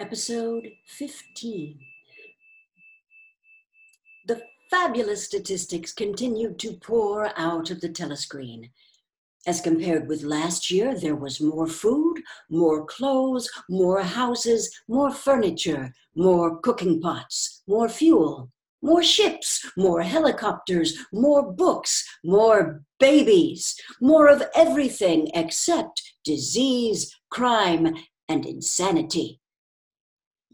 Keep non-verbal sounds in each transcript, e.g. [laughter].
Episode 15. The fabulous statistics continued to pour out of the telescreen. As compared with last year, there was more food, more clothes, more houses, more furniture, more cooking pots, more fuel, more ships, more helicopters, more books, more babies, more of everything except disease, crime, and insanity.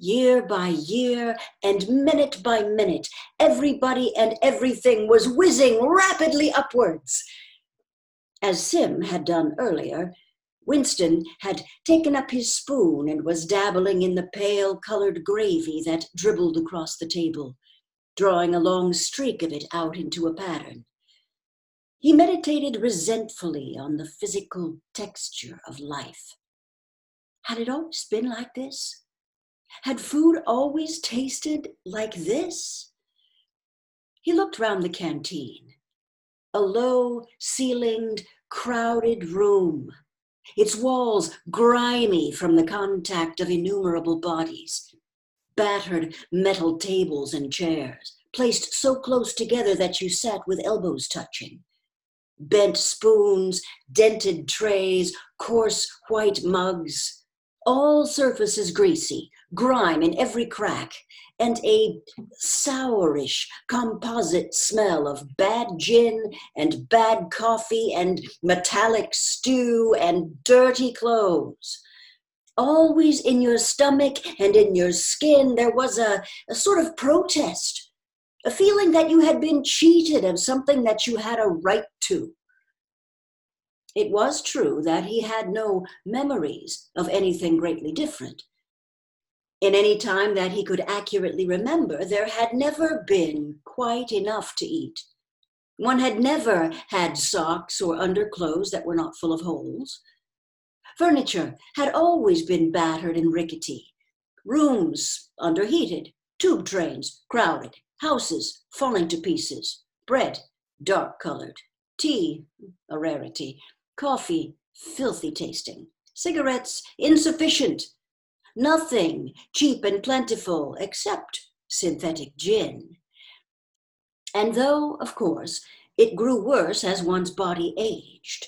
Year by year and minute by minute, everybody and everything was whizzing rapidly upwards. As Syme had done earlier, Winston had taken up his spoon and was dabbling in the pale colored gravy that dribbled across the table, drawing a long streak of it out into a pattern. He meditated resentfully on the physical texture of life. Had it always been like this? Had food always tasted like this? He looked round the canteen. A low ceilinged, crowded room, its walls grimy from the contact of innumerable bodies, battered metal tables and chairs, placed so close together that you sat with elbows touching, bent spoons, dented trays, coarse white mugs all surfaces greasy, grime in every crack, and a sourish composite smell of bad gin and bad coffee and metallic stew and dirty clothes. Always in your stomach and in your skin, there was a, a sort of protest, a feeling that you had been cheated of something that you had a right to. It was true that he had no memories of anything greatly different. In any time that he could accurately remember, there had never been quite enough to eat. One had never had socks or underclothes that were not full of holes. Furniture had always been battered and rickety. Rooms underheated, tube trains crowded, houses falling to pieces, bread dark colored, tea a rarity, coffee, filthy tasting, cigarettes, insufficient, nothing cheap and plentiful except synthetic gin. And though, of course, it grew worse as one's body aged,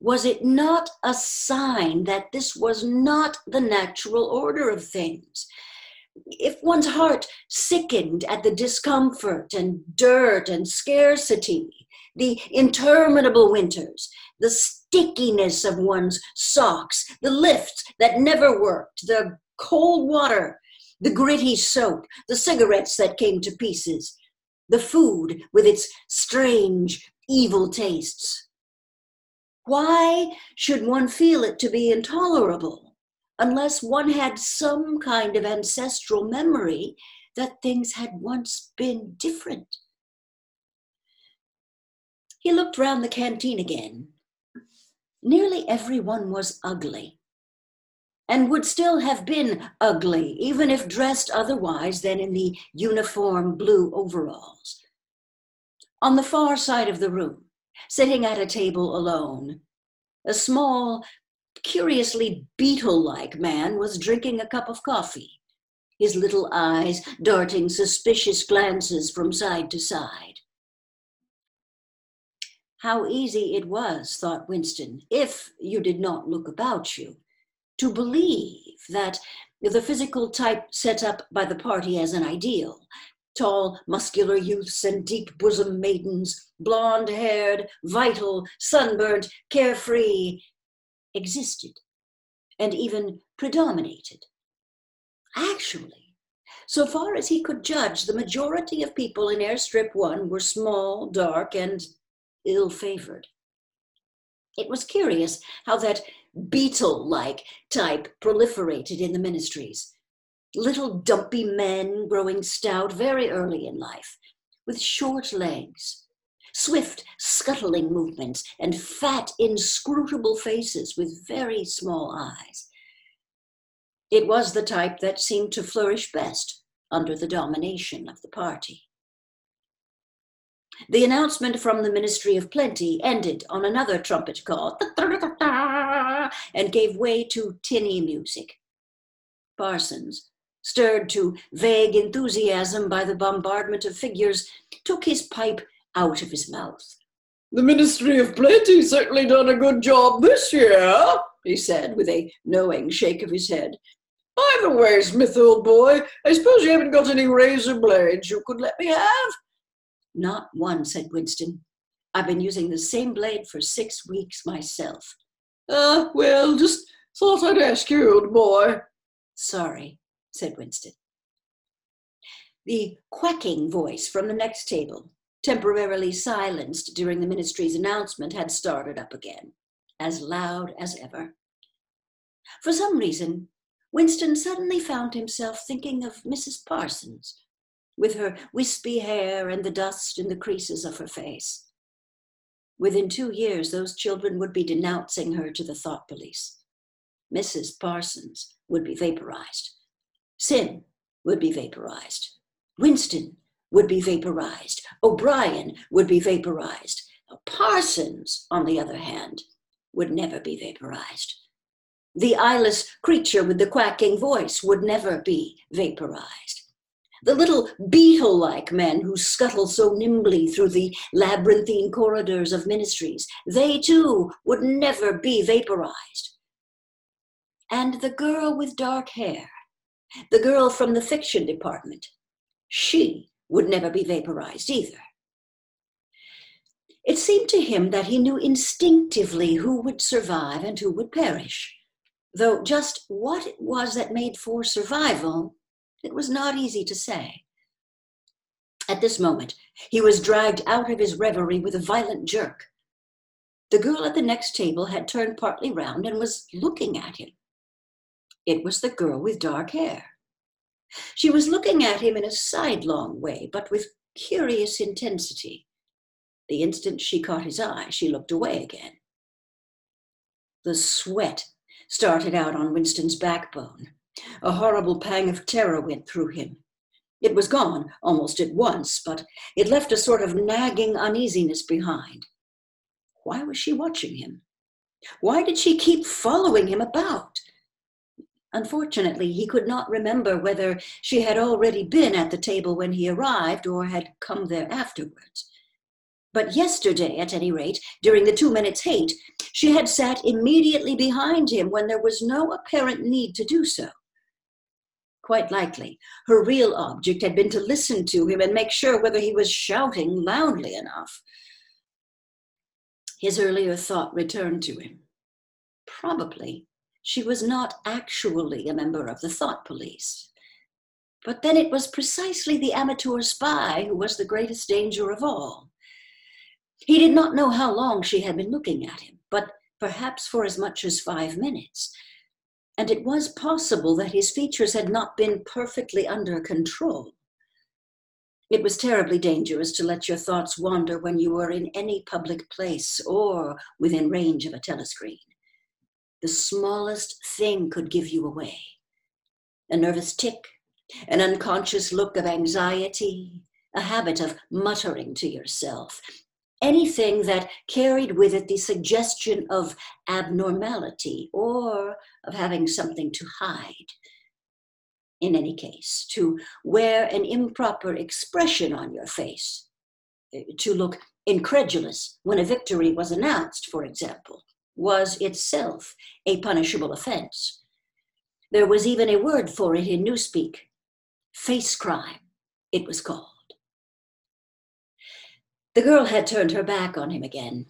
was it not a sign that this was not the natural order of things? If one's heart sickened at the discomfort and dirt and scarcity, the interminable winters, the stickiness of one's socks, the lifts that never worked, the cold water, the gritty soap, the cigarettes that came to pieces, the food with its strange, evil tastes. Why should one feel it to be intolerable unless one had some kind of ancestral memory that things had once been different? He looked round the canteen again. Nearly everyone was ugly, and would still have been ugly, even if dressed otherwise than in the uniform blue overalls. On the far side of the room, sitting at a table alone, a small, curiously beetle like man was drinking a cup of coffee, his little eyes darting suspicious glances from side to side. How easy it was, thought Winston, if you did not look about you, to believe that the physical type set up by the party as an ideal tall, muscular youths and deep bosom maidens, blonde haired, vital, sunburnt, carefree, existed and even predominated. Actually, so far as he could judge, the majority of people in Airstrip 1 were small, dark, and ill favored. It was curious how that beetle like type proliferated in the ministries. Little dumpy men growing stout very early in life, with short legs, swift scuttling movements, and fat, inscrutable faces with very small eyes. It was the type that seemed to flourish best under the domination of the party. The announcement from the Ministry of Plenty ended on another trumpet call and gave way to tinny music. Parsons, stirred to vague enthusiasm by the bombardment of figures, took his pipe out of his mouth. The Ministry of Plenty certainly done a good job this year, he said with a knowing shake of his head. By the way, Smith, old boy, I suppose you haven't got any razor blades you could let me have? Not one, said Winston. I've been using the same blade for six weeks myself. Ah, uh, well, just thought I'd ask you, old boy. Sorry, said Winston. The quacking voice from the next table, temporarily silenced during the ministry's announcement, had started up again, as loud as ever. For some reason, Winston suddenly found himself thinking of Mrs. Parsons, with her wispy hair and the dust in the creases of her face. Within two years, those children would be denouncing her to the thought police. Mrs. Parsons would be vaporized. Syme would be vaporized. Winston would be vaporized. O'Brien would be vaporized. Parsons, on the other hand, would never be vaporized. The eyeless creature with the quacking voice would never be vaporized. The little beetle like men who scuttle so nimbly through the labyrinthine corridors of ministries, they too would never be vaporized. And the girl with dark hair, the girl from the fiction department, she would never be vaporized either. It seemed to him that he knew instinctively who would survive and who would perish though just what it was that made for survival, it was not easy to say. At this moment, he was dragged out of his reverie with a violent jerk. The girl at the next table had turned partly round and was looking at him. It was the girl with dark hair. She was looking at him in a sidelong way, but with curious intensity. The instant she caught his eye, she looked away again. The sweat started out on Winston's backbone. A horrible pang of terror went through him. It was gone almost at once, but it left a sort of nagging uneasiness behind. Why was she watching him? Why did she keep following him about? Unfortunately, he could not remember whether she had already been at the table when he arrived or had come there afterwards. But yesterday, at any rate, during the two minutes hate, she had sat immediately behind him when there was no apparent need to do so. Quite likely, her real object had been to listen to him and make sure whether he was shouting loudly enough. His earlier thought returned to him. Probably she was not actually a member of the thought police. But then it was precisely the amateur spy who was the greatest danger of all. He did not know how long she had been looking at him, but perhaps for as much as five minutes. And it was possible that his features had not been perfectly under control. It was terribly dangerous to let your thoughts wander when you were in any public place or within range of a telescreen. The smallest thing could give you away. A nervous tic, an unconscious look of anxiety, a habit of muttering to yourself, anything that carried with it the suggestion of abnormality or of having something to hide. In any case, to wear an improper expression on your face, eh, to look incredulous when a victory was announced, for example, was itself a punishable offense. There was even a word for it in Newspeak face crime, it was called. The girl had turned her back on him again.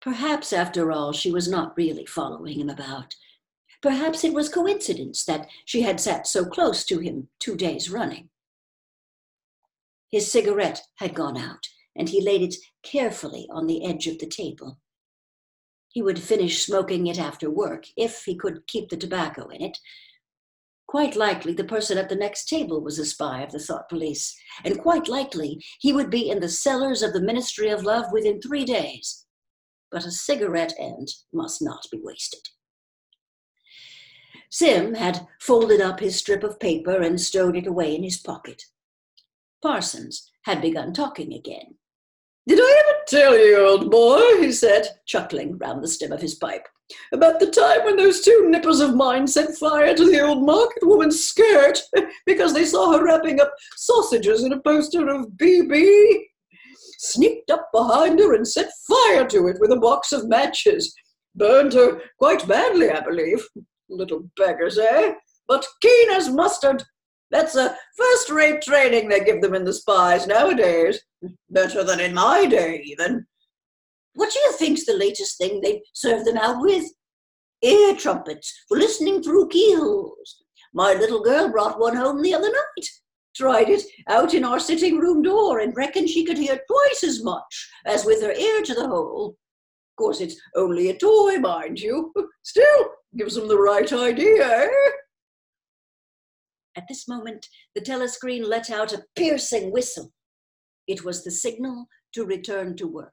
Perhaps, after all, she was not really following him about. Perhaps it was coincidence that she had sat so close to him two days running. His cigarette had gone out, and he laid it carefully on the edge of the table. He would finish smoking it after work, if he could keep the tobacco in it, Quite likely the person at the next table was a spy of the thought police, and quite likely he would be in the cellars of the Ministry of Love within three days. But a cigarette end must not be wasted. Syme had folded up his strip of paper and stowed it away in his pocket. Parsons had begun talking again. Did I ever tell you, old boy, he said, chuckling round the stem of his pipe, about the time when those two nippers of mine set fire to the old market woman's skirt [laughs] because they saw her wrapping up sausages in a poster of BB? Sneaked up behind her and set fire to it with a box of matches. Burned her quite badly, I believe. Little beggars, eh? But keen as mustard. That's a first rate training they give them in the spies nowadays. Better than in my day, even. What do you think's the latest thing they serve them out with? Ear trumpets for listening through keyholes. My little girl brought one home the other night. Tried it out in our sitting room door and reckoned she could hear twice as much as with her ear to the hole. Of course, it's only a toy, mind you. [laughs] Still, gives them the right idea, eh? At this moment, the telescreen let out a piercing whistle. It was the signal to return to work.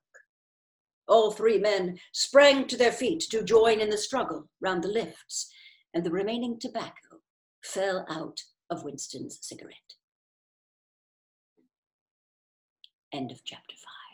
All three men sprang to their feet to join in the struggle round the lifts, and the remaining tobacco fell out of Winston's cigarette. End of chapter 5.